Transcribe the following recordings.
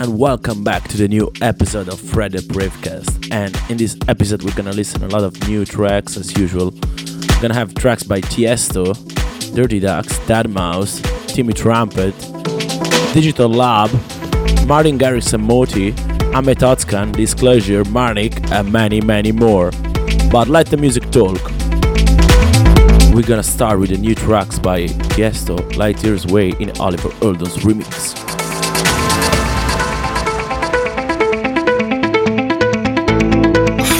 and welcome back to the new episode of Fred the Bravecast. And in this episode, we're gonna listen a lot of new tracks as usual. We're gonna have tracks by Tiesto, Dirty Ducks, Deadmau5, Timmy Trumpet, Digital Lab, Martin Garrix and Moti, Özkan, Disclosure, Marnik, and many, many more. But let the music talk. We're gonna start with the new tracks by Tiesto, Light Years Away in Oliver Heldens remix.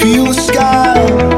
Feel the sky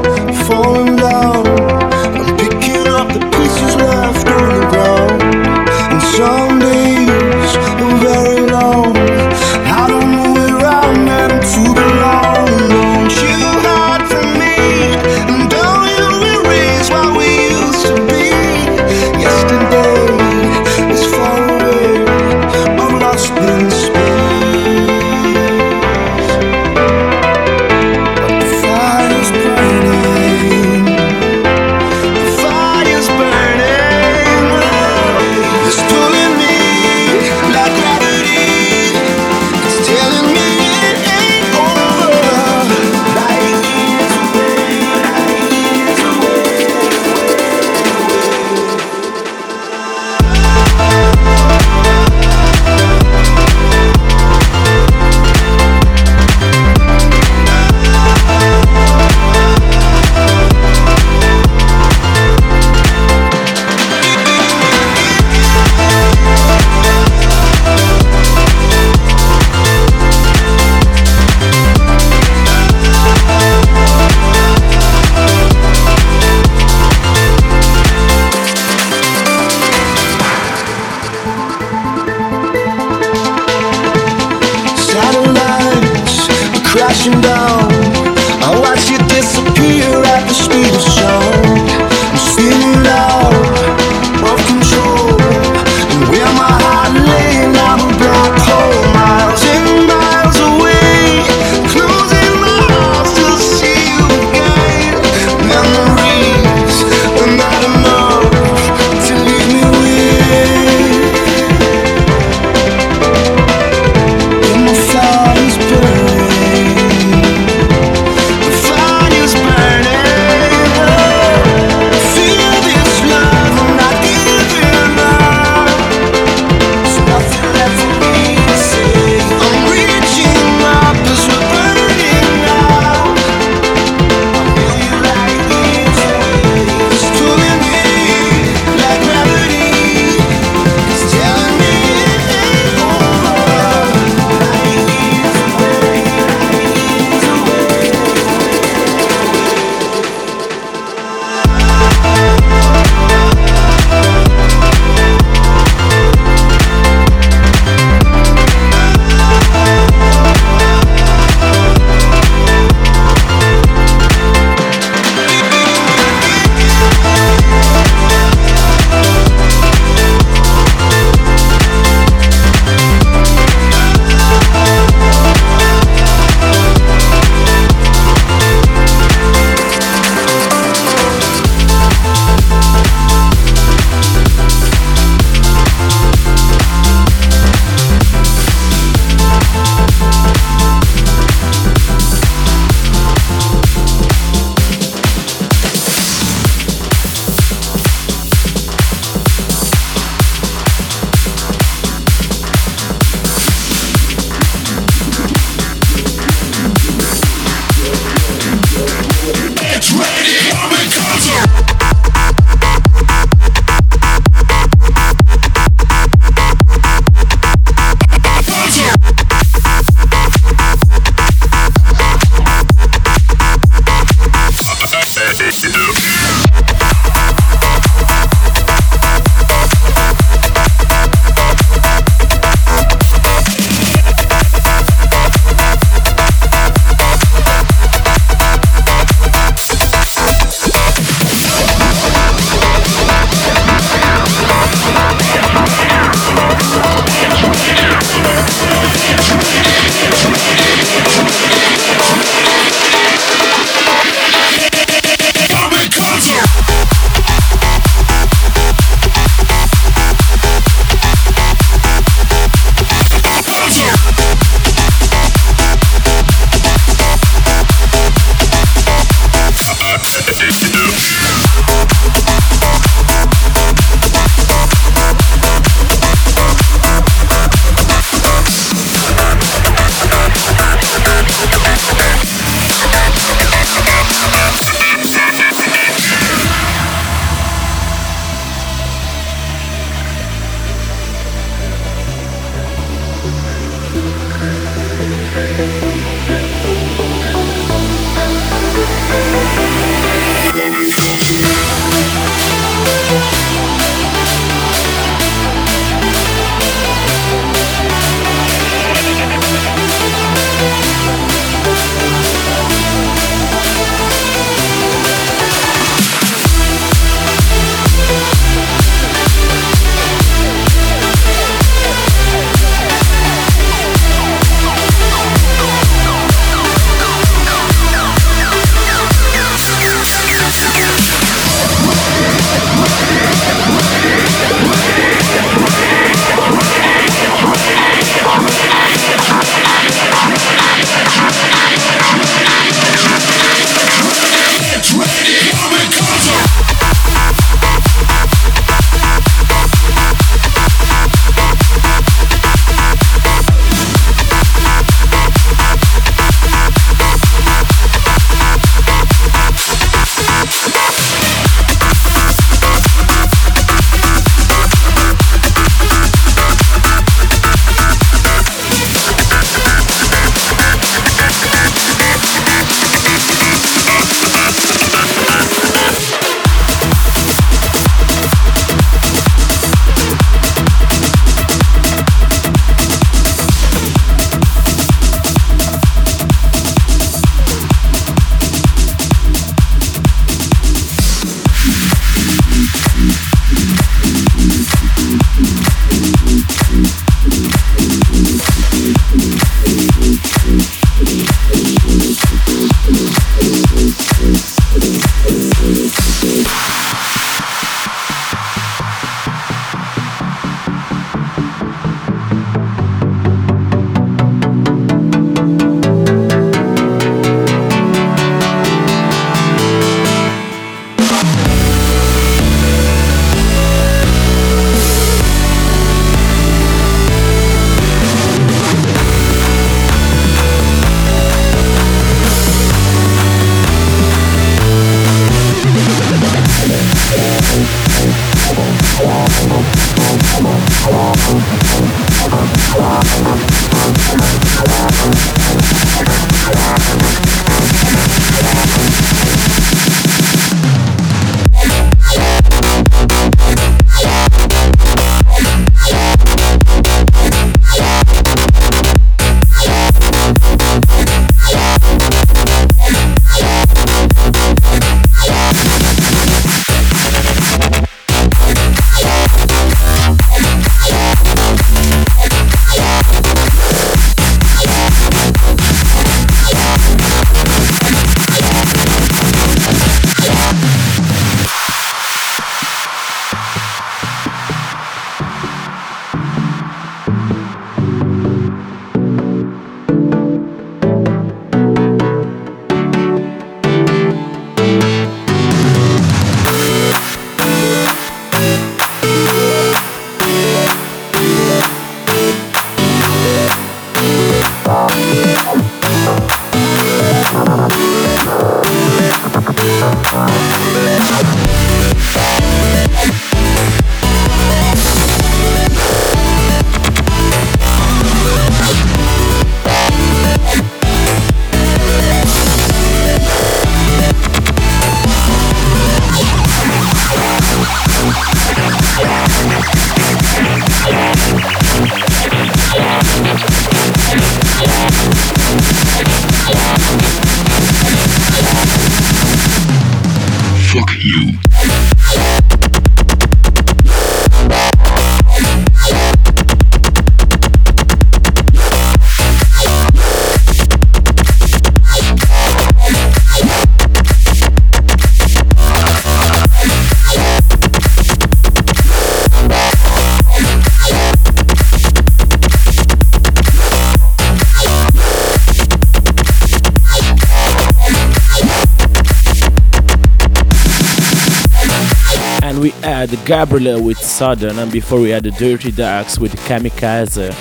had Gabriela with Southern, and before we had the Dirty Ducks with Kamikaze.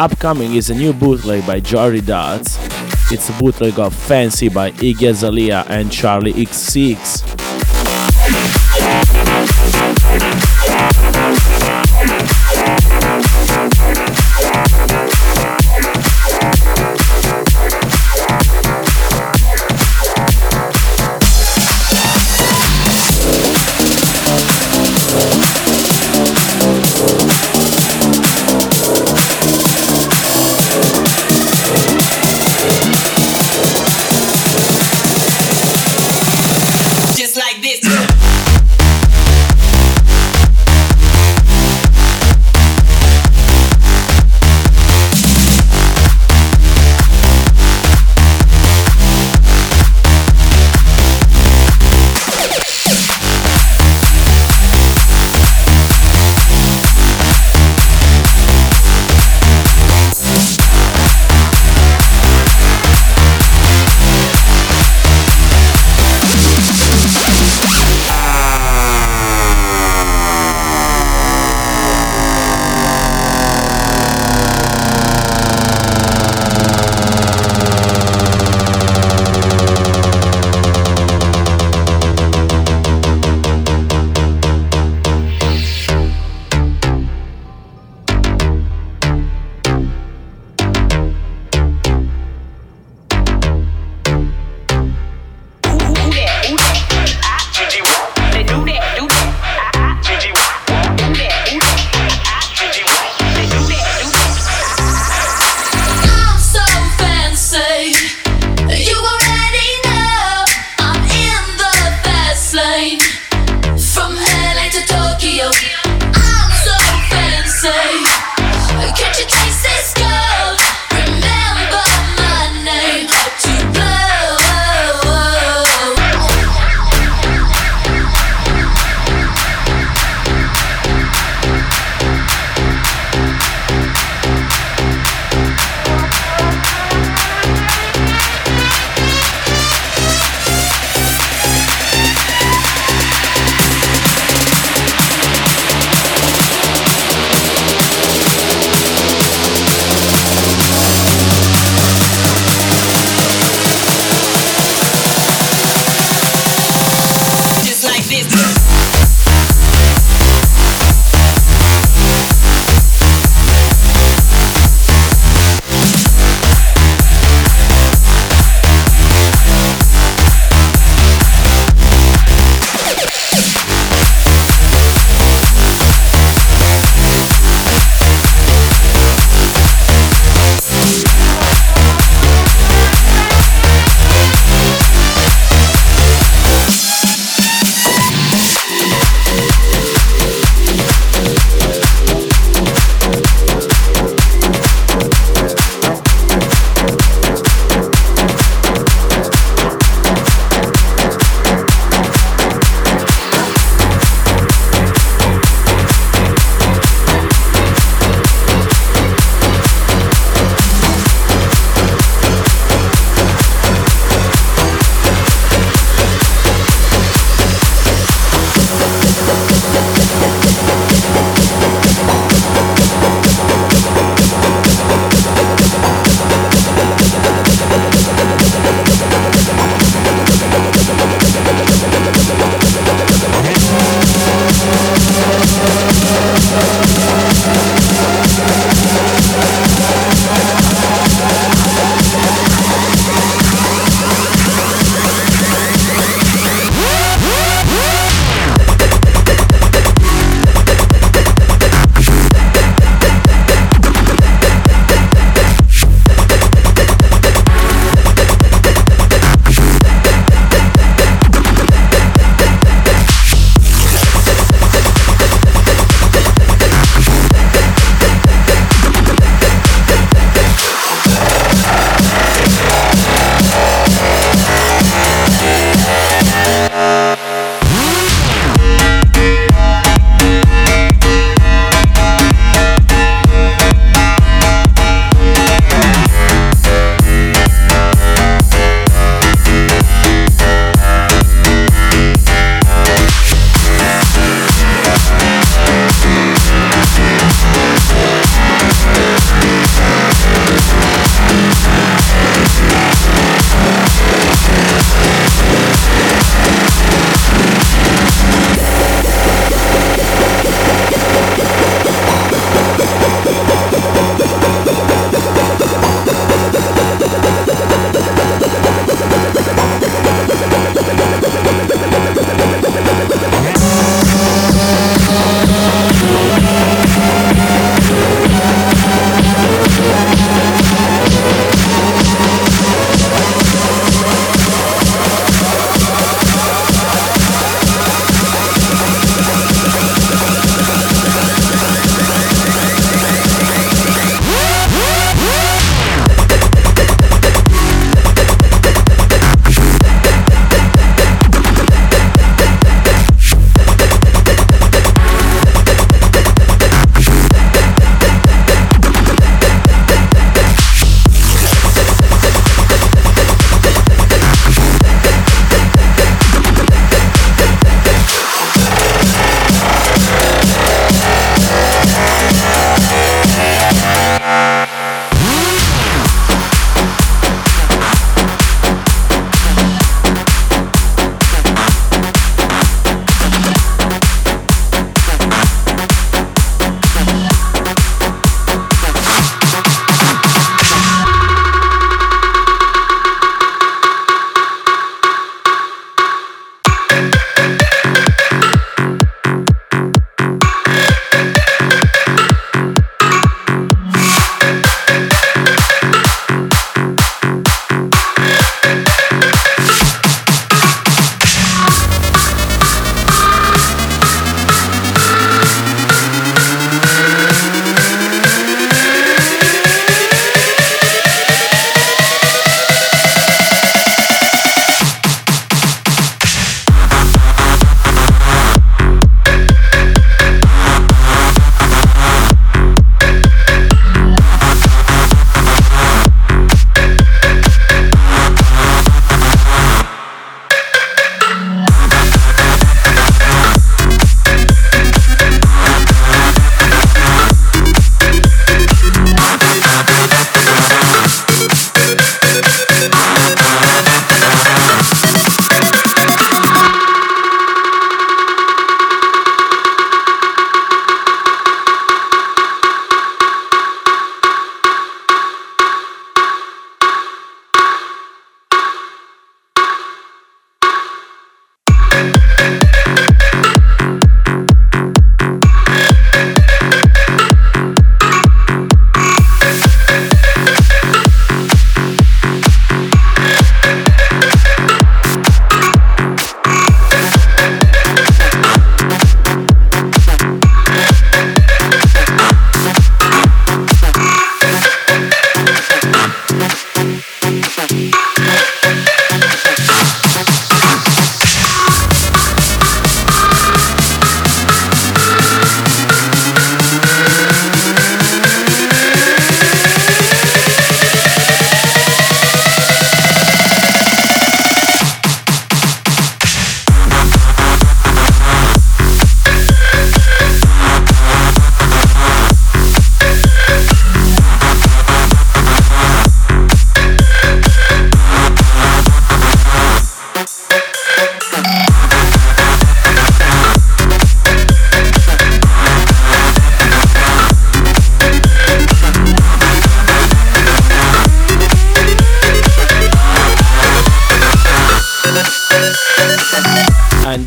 Upcoming is a new bootleg by Jordi Dart. It's a bootleg of Fancy by Iggy Azalea and Charli XCX.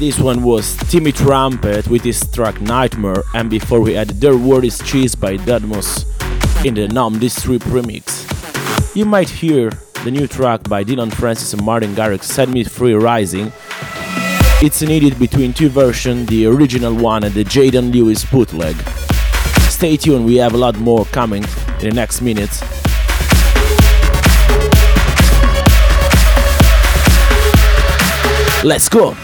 This one was Timmy Trumpet with his track Nightmare. And before we had Their Word is Cheese by Deadmau5 in the Numb This Trip remix. You might hear the new track by Dillon Francis and Martin Garrix, Set Me Free Rising. It's an edit between two versions, the original one and the Jaden Lewis bootleg. Stay tuned, we have a lot more coming in the next minutes. Let's go!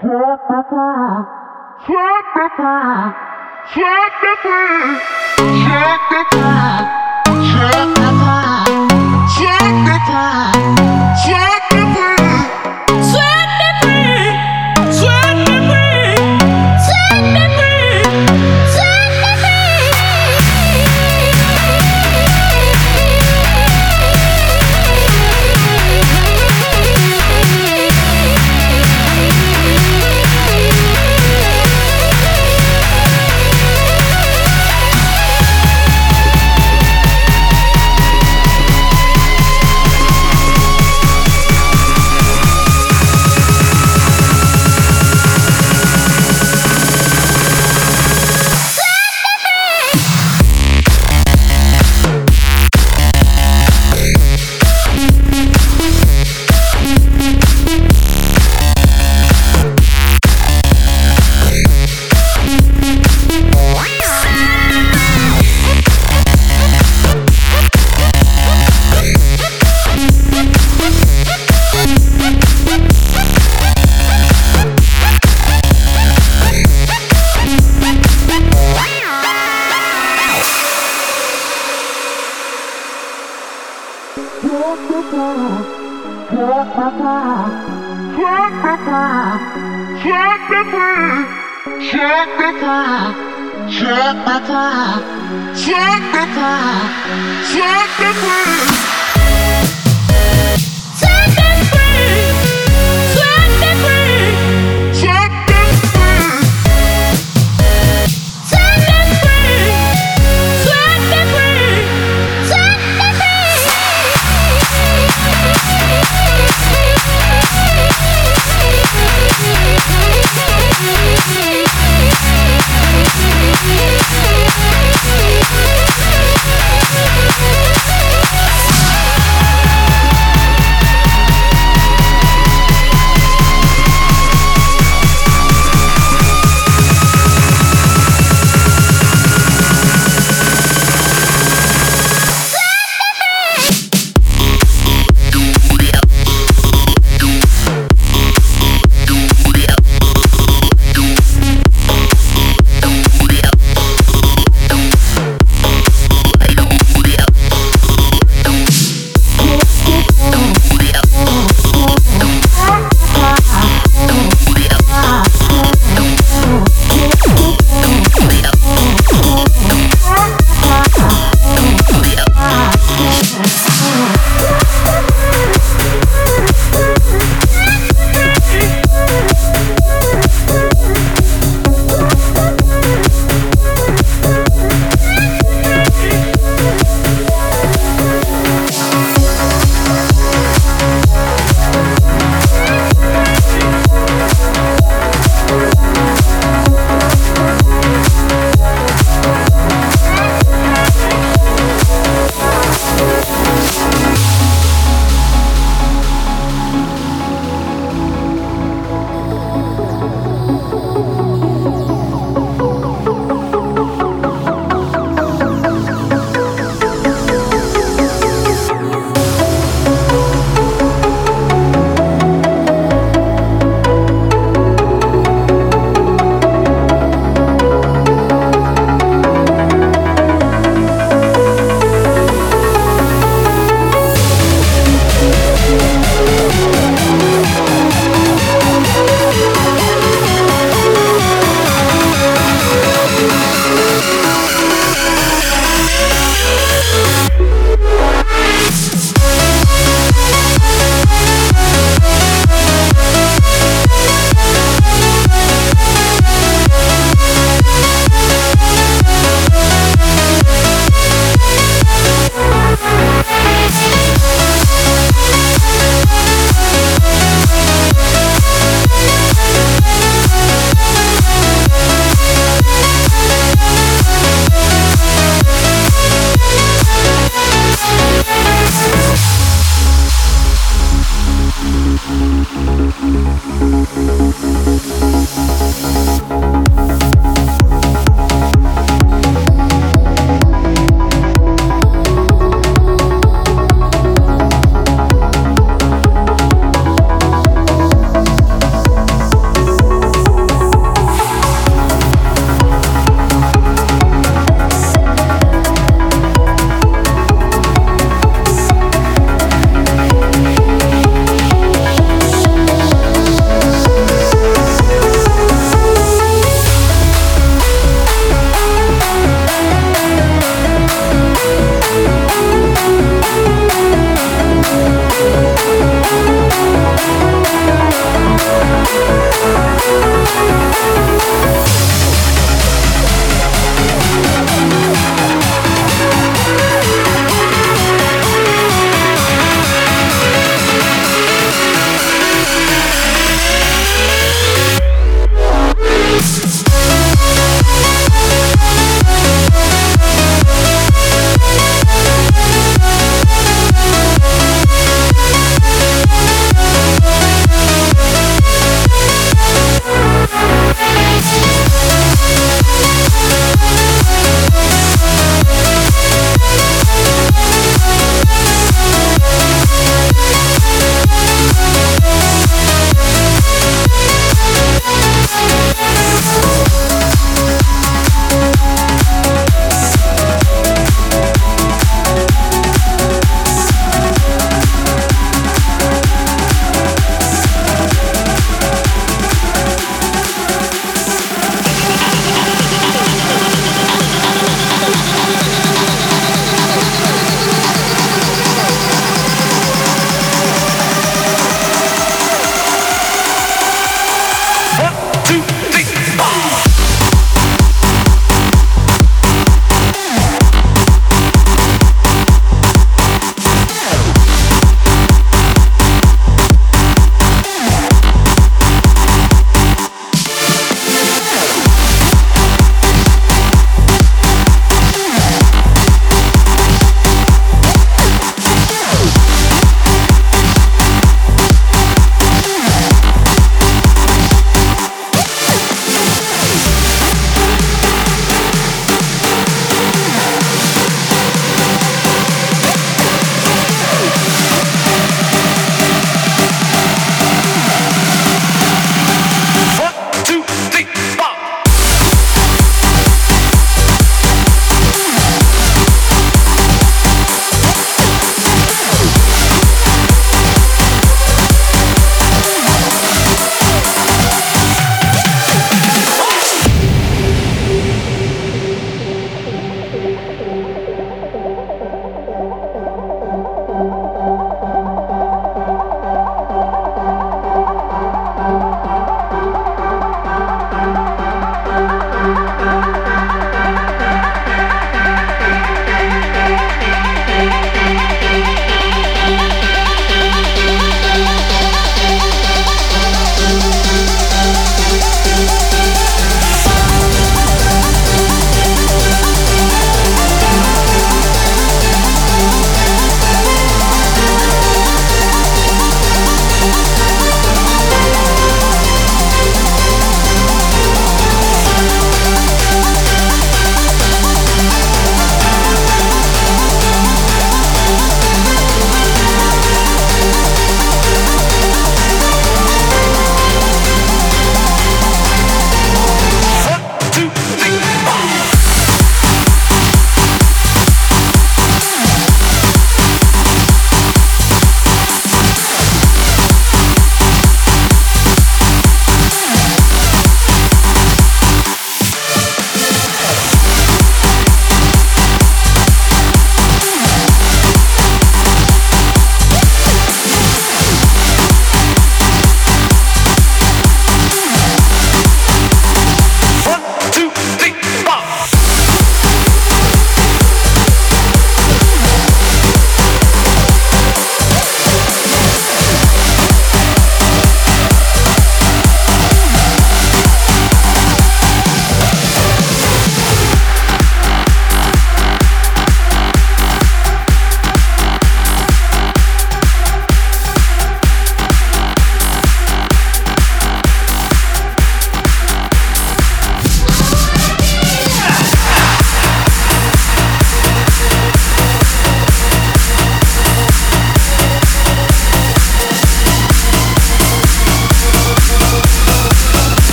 Check the clock. Check the clock.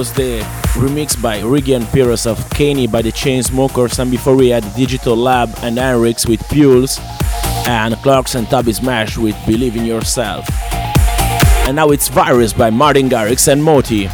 Was the remix by and Piros of Kanye by the Chainsmokers, and before we had Digital Lab and Henrix with Pules, and Clarks and Tubby Smash with Believe in Yourself. And now it's Virus by Martin Garrix and Moti.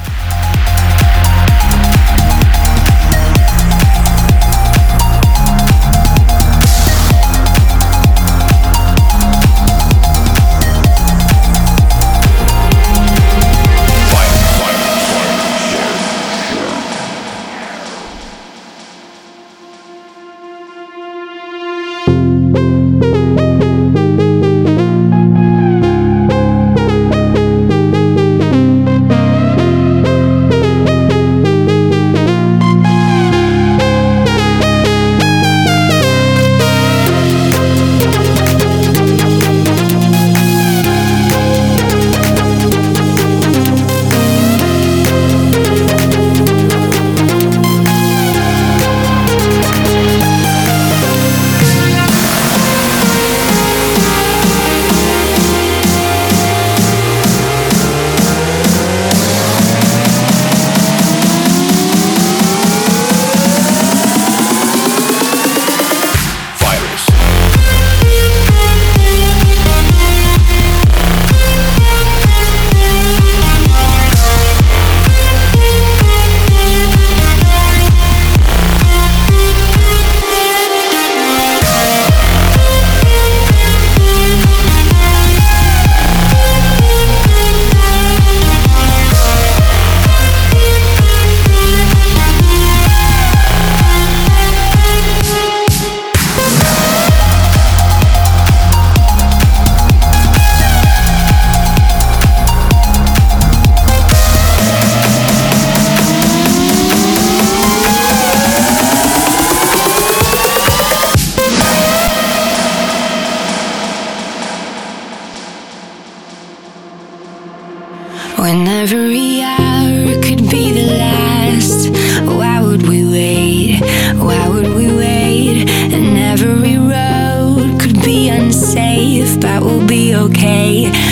okay.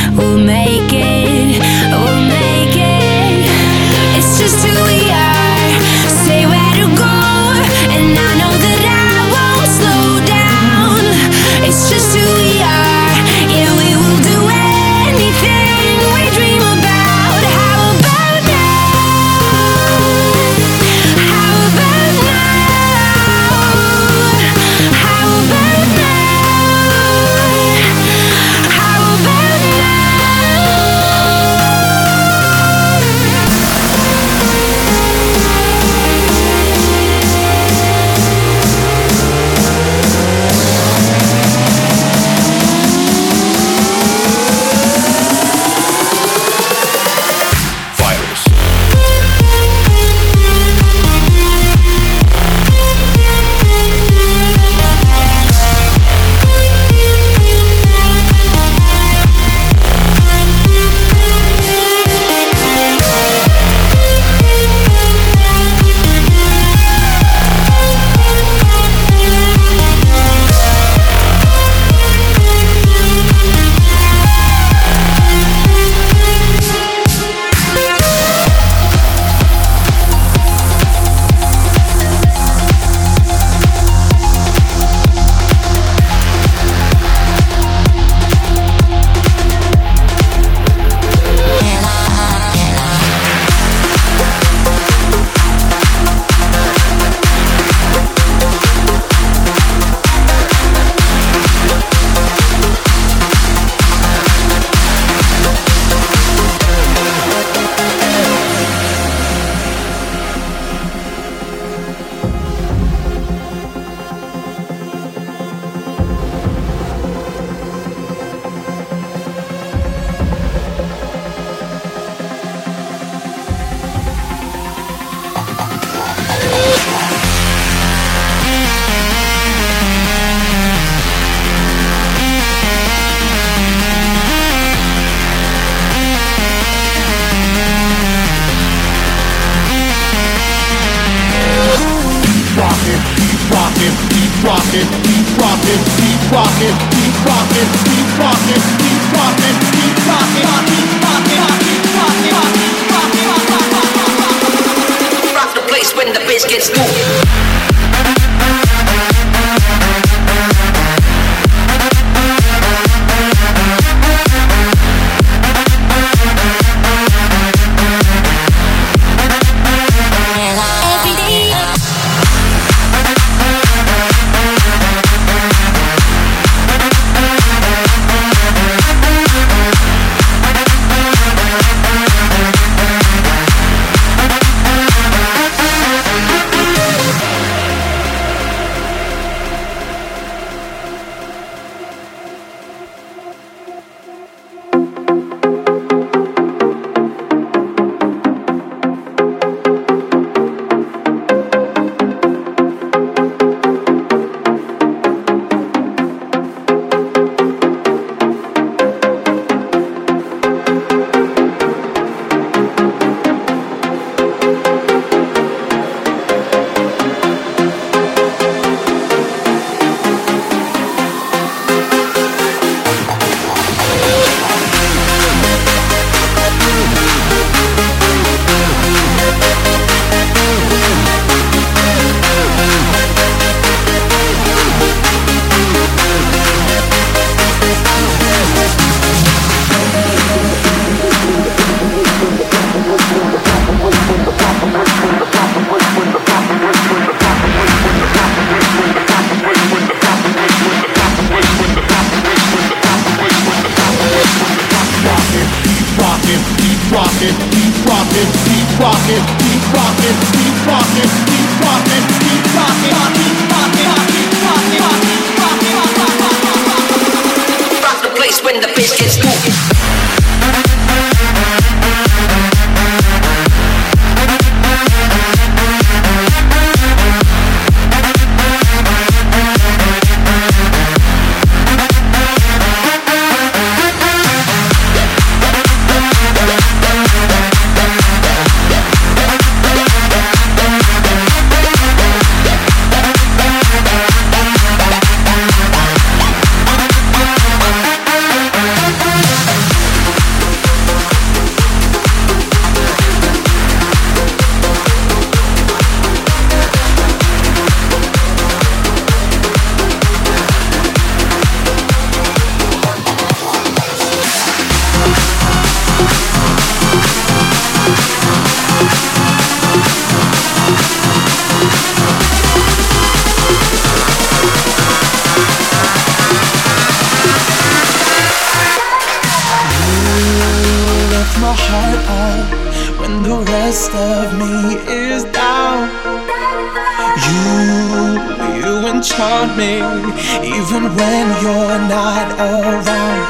when the rest of me is down. You, you enchant me even when you're not around.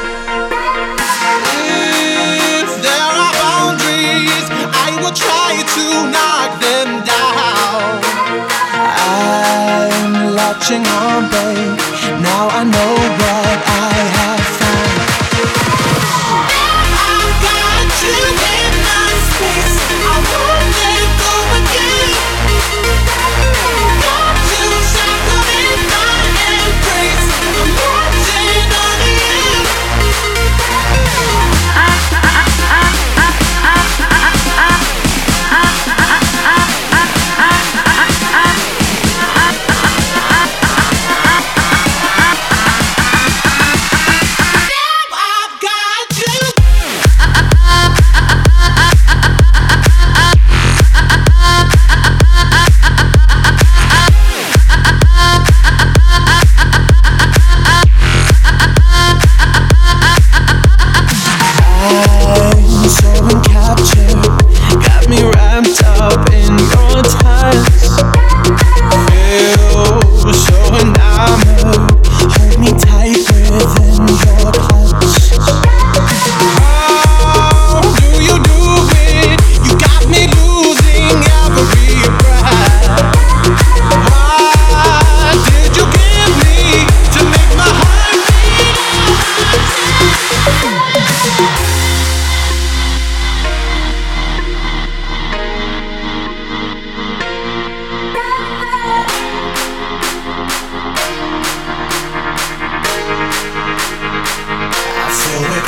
if there are boundaries, I will try to knock them down. I'm latching on, babe. Now I know why.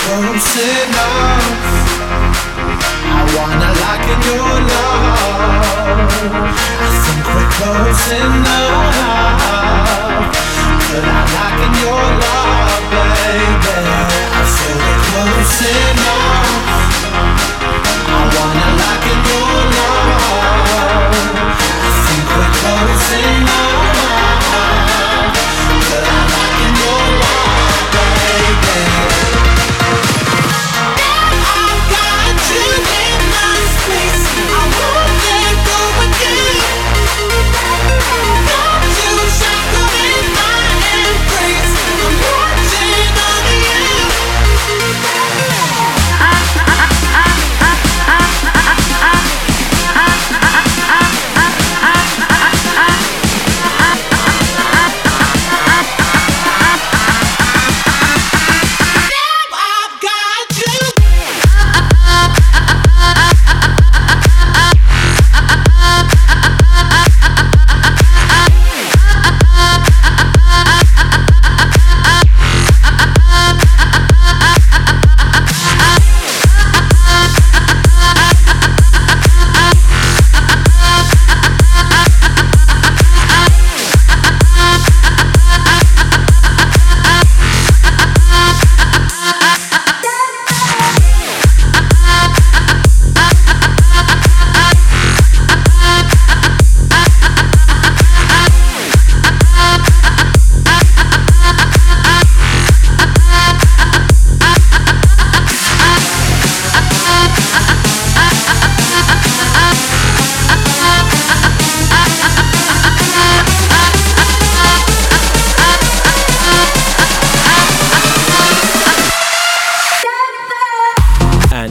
close enough. I wanna lock in your love. I think we're close enough. But I'm locking your love, baby. I feel we're close enough. I wanna.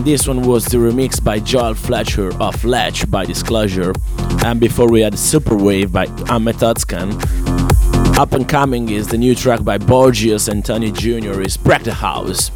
This one was the remix by Joel Fletcher of Latch by Disclosure. And before we had Superwave by Ahmet. Up and coming is the new track by Borgeous and Tony Jr. is Break the House.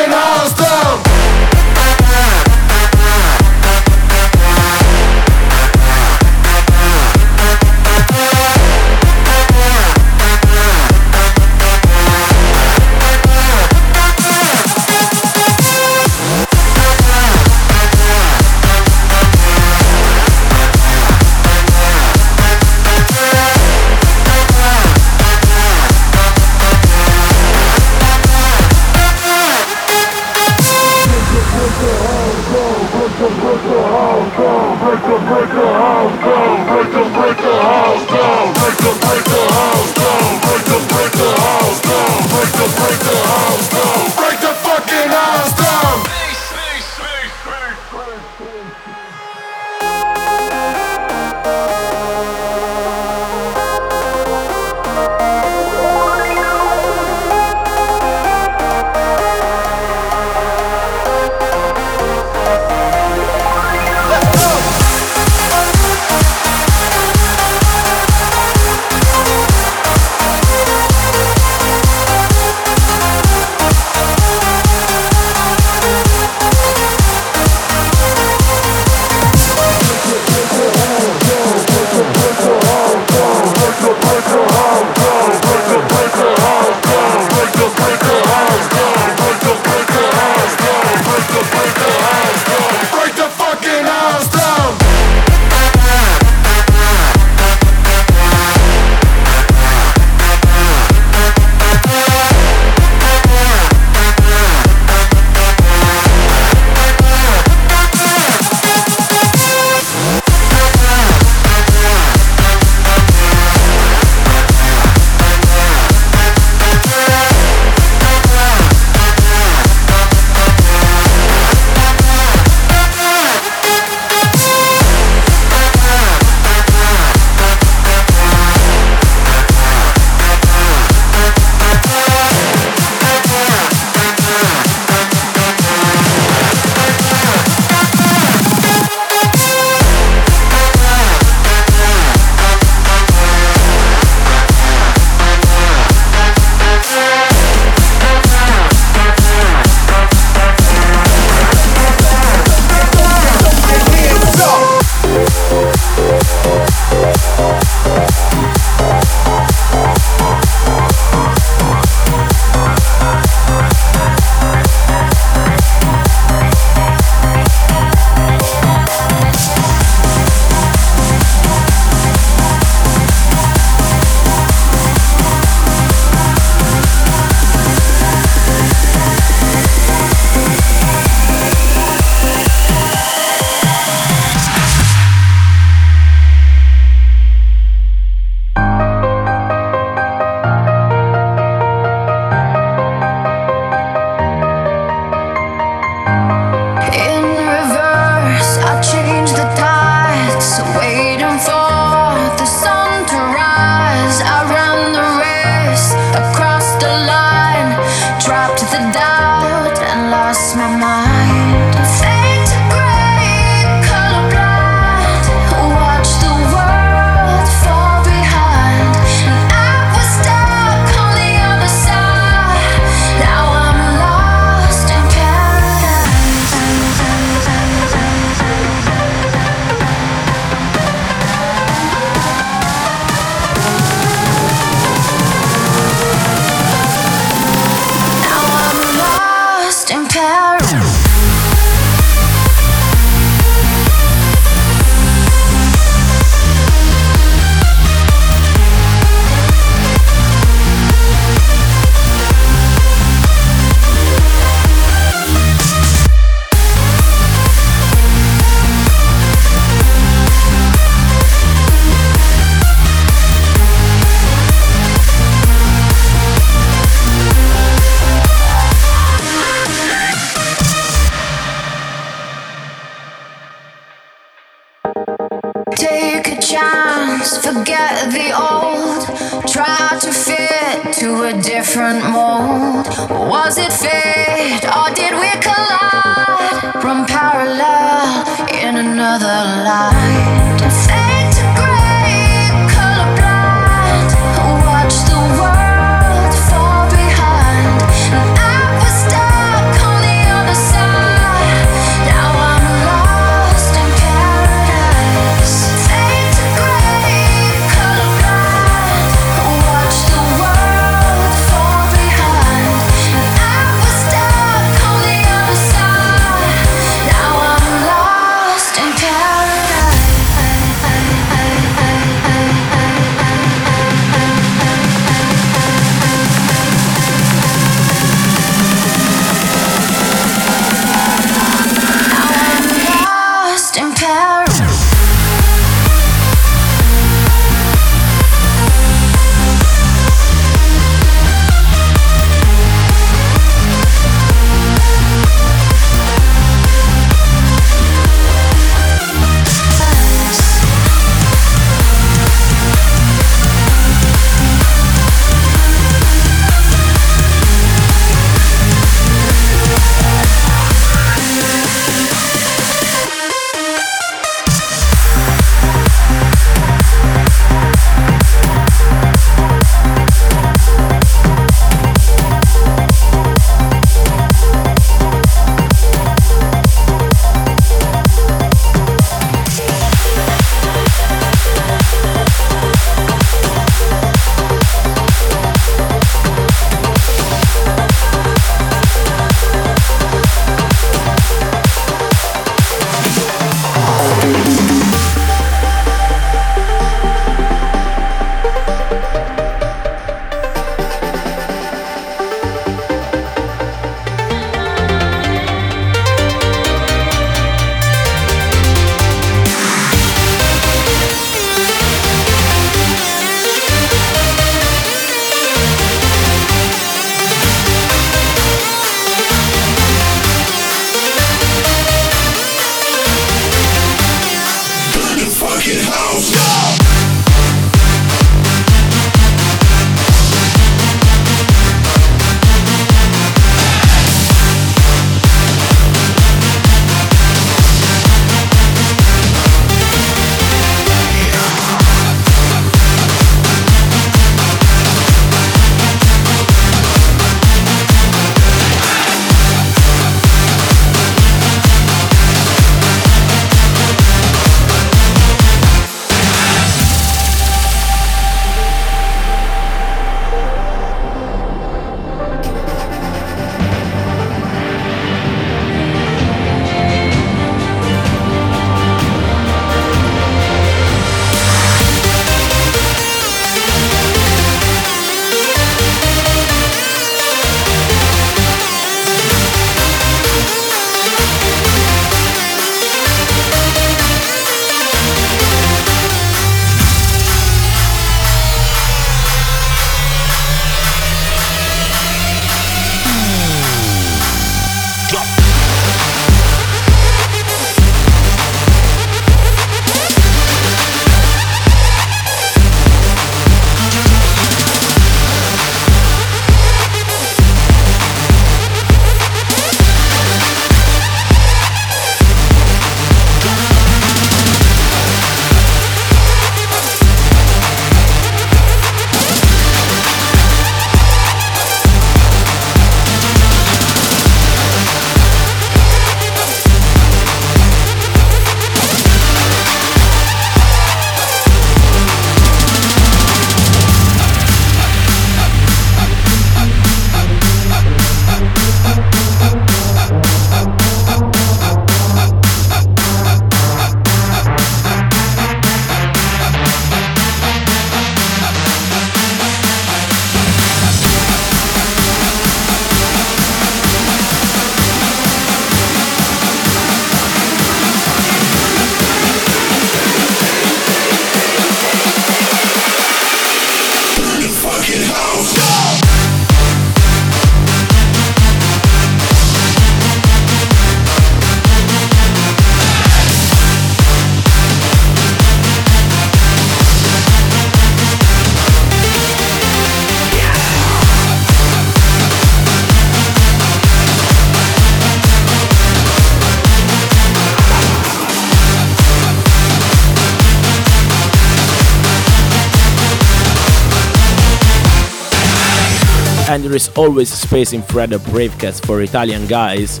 And there is always space in Fred Up Bravecast for Italian guys.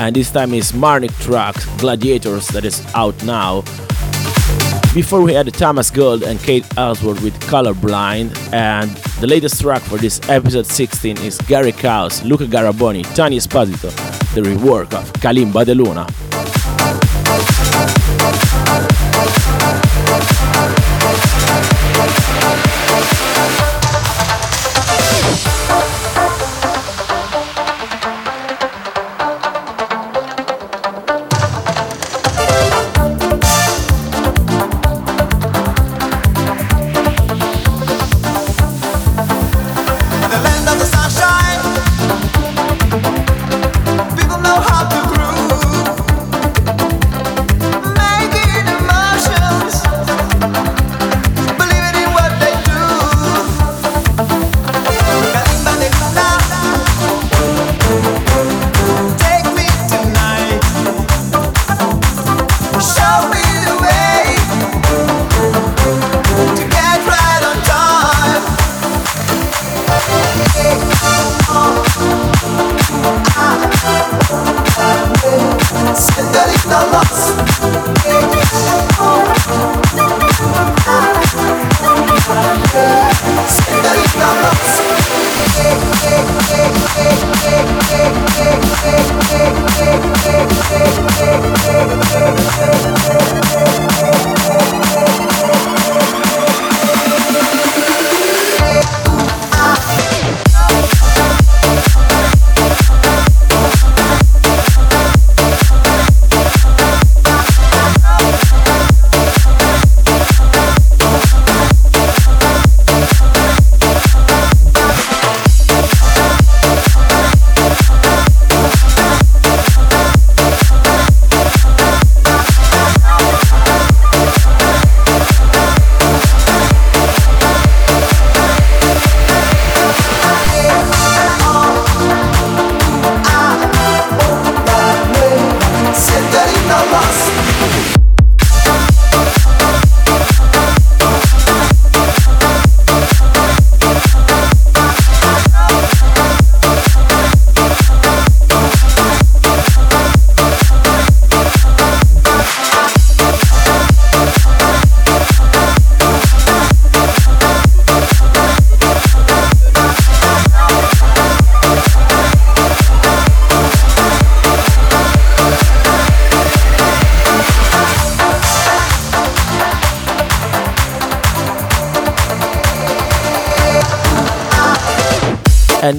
And this time is Marnik Trucks Gladiators that is out now. Before we had Thomas Gold and Kate Ellsworth with Colorblind, and the latest track for this episode 16 is Gary Caos, Luca Garaboni, Tony Esposito, the rework of Kalimba de Luna.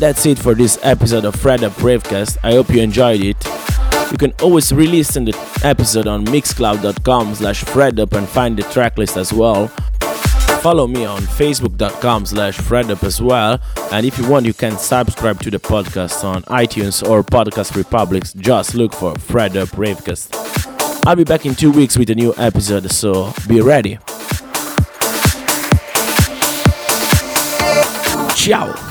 That's it for this episode of Fred Up Bravecast. I hope you enjoyed it. You can always re-listen the episode on mixcloud.com slash fredup and find the tracklist as well. Follow me on facebook.com slash fredup as well. And if you want, you can subscribe to the podcast on iTunes or Podcast Republics. Just look for Fred Up Bravecast. I'll be back in two weeks with a new episode, so be ready. Ciao!